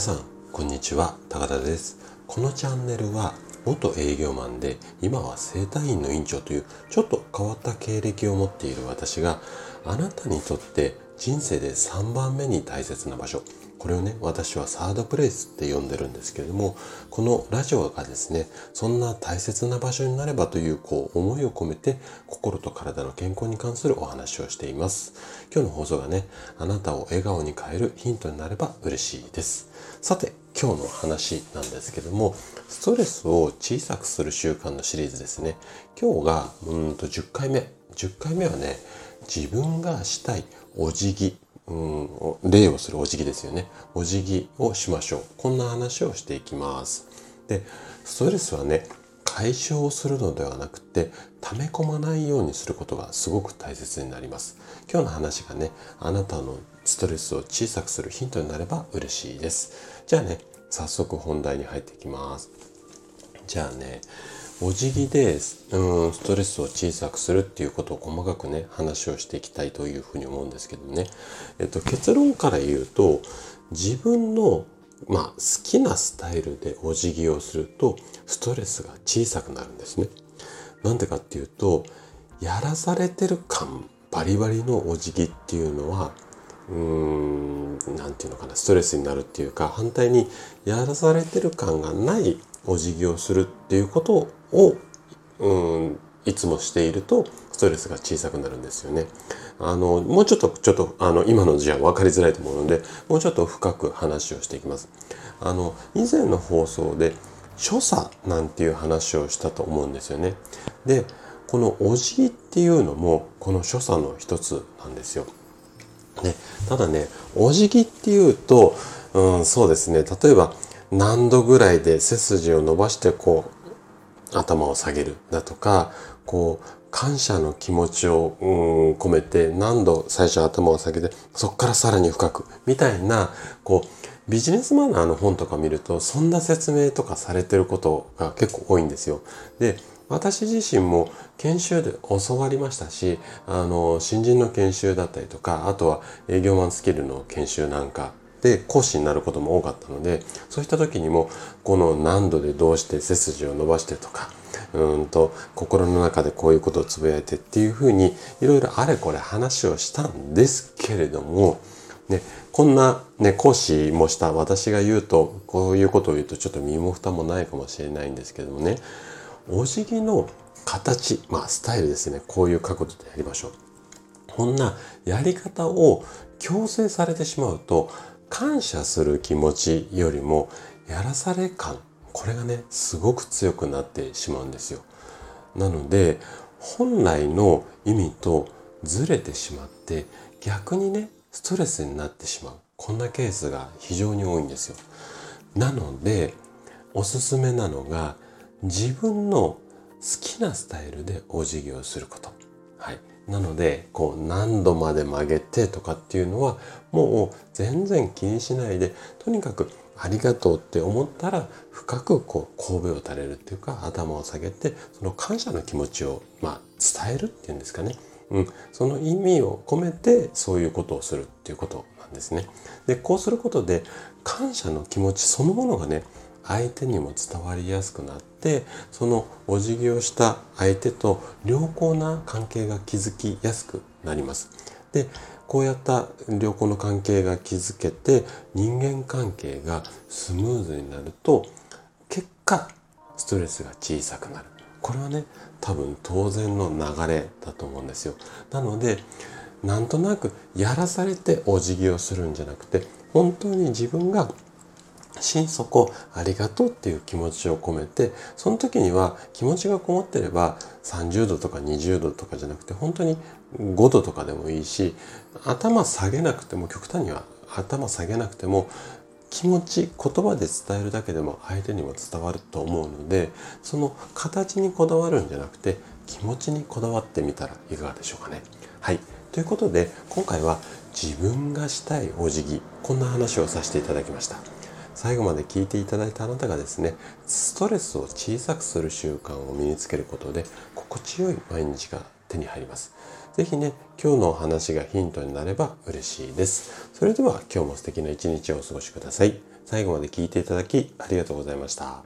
さんこんにちは。高田です。このチャンネルは元営業マンで今は整体院の院長というちょっと変わった経歴を持っている私があなたにとって人生で3番目に大切な場所これをね、私はサードプレイスって呼んでるんですけれども、このラジオがですね、そんな大切な場所になればという、こう、思いを込めて、心と体の健康に関するお話をしています。今日の放送がね、あなたを笑顔に変えるヒントになれば嬉しいです。さて、今日の話なんですけども、ストレスを小さくする習慣のシリーズですね。今日が、うんと10回目。10回目はね、自分がしたいお辞儀うん、礼をするお辞儀ですよね。お辞儀をしましょう。こんな話をしていきます。で、ストレスはね、解消するのではなくて、溜め込まないようにすることがすごく大切になります。今日の話がね、あなたのストレスを小さくするヒントになれば嬉しいです。じゃあね、早速本題に入っていきます。じゃあね、お辞儀で、うん、ストレスを小さくするっていうことを細かくね、話をしていきたいというふうに思うんですけどね。えっと、結論から言うと、自分の、まあ、好きなスタイルでお辞儀をすると、ストレスが小さくなるんですね。なんでかっていうと、やらされてる感、バリバリのお辞儀っていうのは、うん、なんていうのかな、ストレスになるっていうか、反対にやらされてる感がないお辞儀をするっていうことを、うん、いつもしているとストレスが小さくなるんですよね。あの、もうちょっと、ちょっと、あの、今の字は分かりづらいと思うので、もうちょっと深く話をしていきます。あの、以前の放送で、所作なんていう話をしたと思うんですよね。で、このお辞儀っていうのも、この所作の一つなんですよ。で、ただね、お辞儀っていうと、うん、そうですね、例えば、何度ぐらいで背筋を伸ばしてこう頭を下げるだとかこう感謝の気持ちを、うん、込めて何度最初頭を下げてそこからさらに深くみたいなこうビジネスマナーの本とか見るとそんな説明とかされてることが結構多いんですよ。で私自身も研修で教わりましたし、あの、新人の研修だったりとか、あとは営業マンスキルの研修なんかで講師になることも多かったのでそういった時にもこの何度でどうして背筋を伸ばしてとかうんと心の中でこういうことをつぶやいてっていうふうにいろいろあれこれ話をしたんですけれどもね、こんな、ね、講師もした私が言うとこういうことを言うとちょっと身も蓋もないかもしれないんですけどもねお辞儀の形まあスタイルですね。こういう角度でやりましょう。こんなやり方を強制されてしまうと感謝する気持ちよりもやらされ感これがねすごく強くなってしまうんですよ。なので本来の意味とずれてしまって逆にねストレスになってしまう。こんなケースが非常に多いんですよ。なのでおすすめなのが自分の好きなスタイルでお辞儀をすること。はい。なのでこう何度まで曲げてとかっていうのはもう全然気にしないでとにかくありがとうって思ったら深くこう神戸を垂れるっていうか頭を下げてその感謝の気持ちをまあ伝えるっていうんですかね、うん、その意味を込めてそういうことをするっていうことなんですね。でこうすることで感謝の気持ちそのものがね相手にも伝わりやすくなってそのお辞儀をした相手と良好な関係が築きやすくなります。でこうやった良好な関係が築けて人間関係がスムーズになると結果ストレスが小さくなるこれはね多分当然の流れだと思うんですよなのでなんとなくやらされてお辞儀をするんじゃなくて本当に自分が心底ありがとうっていう気持ちを込めてその時には気持ちがこもってれば30度とか20度とかじゃなくて本当に5度とかでもいいし頭下げなくても極端には頭下げなくても気持ち言葉で伝えるだけでも相手にも伝わると思うのでその形にこだわるんじゃなくて気持ちにこだわってみたらいかがでしょうかね。はいということで今回は自分がしたいお辞儀こんな話をさせていただきました。最後まで聞いていただいたあなたがですねストレスを小さくする習慣を身につけることで心地よい毎日が手に入ります。是非ね、今日のお話がヒントになれば嬉しいです。それでは今日も素敵な一日をお過ごしください。最後まで聞いていただきありがとうございました。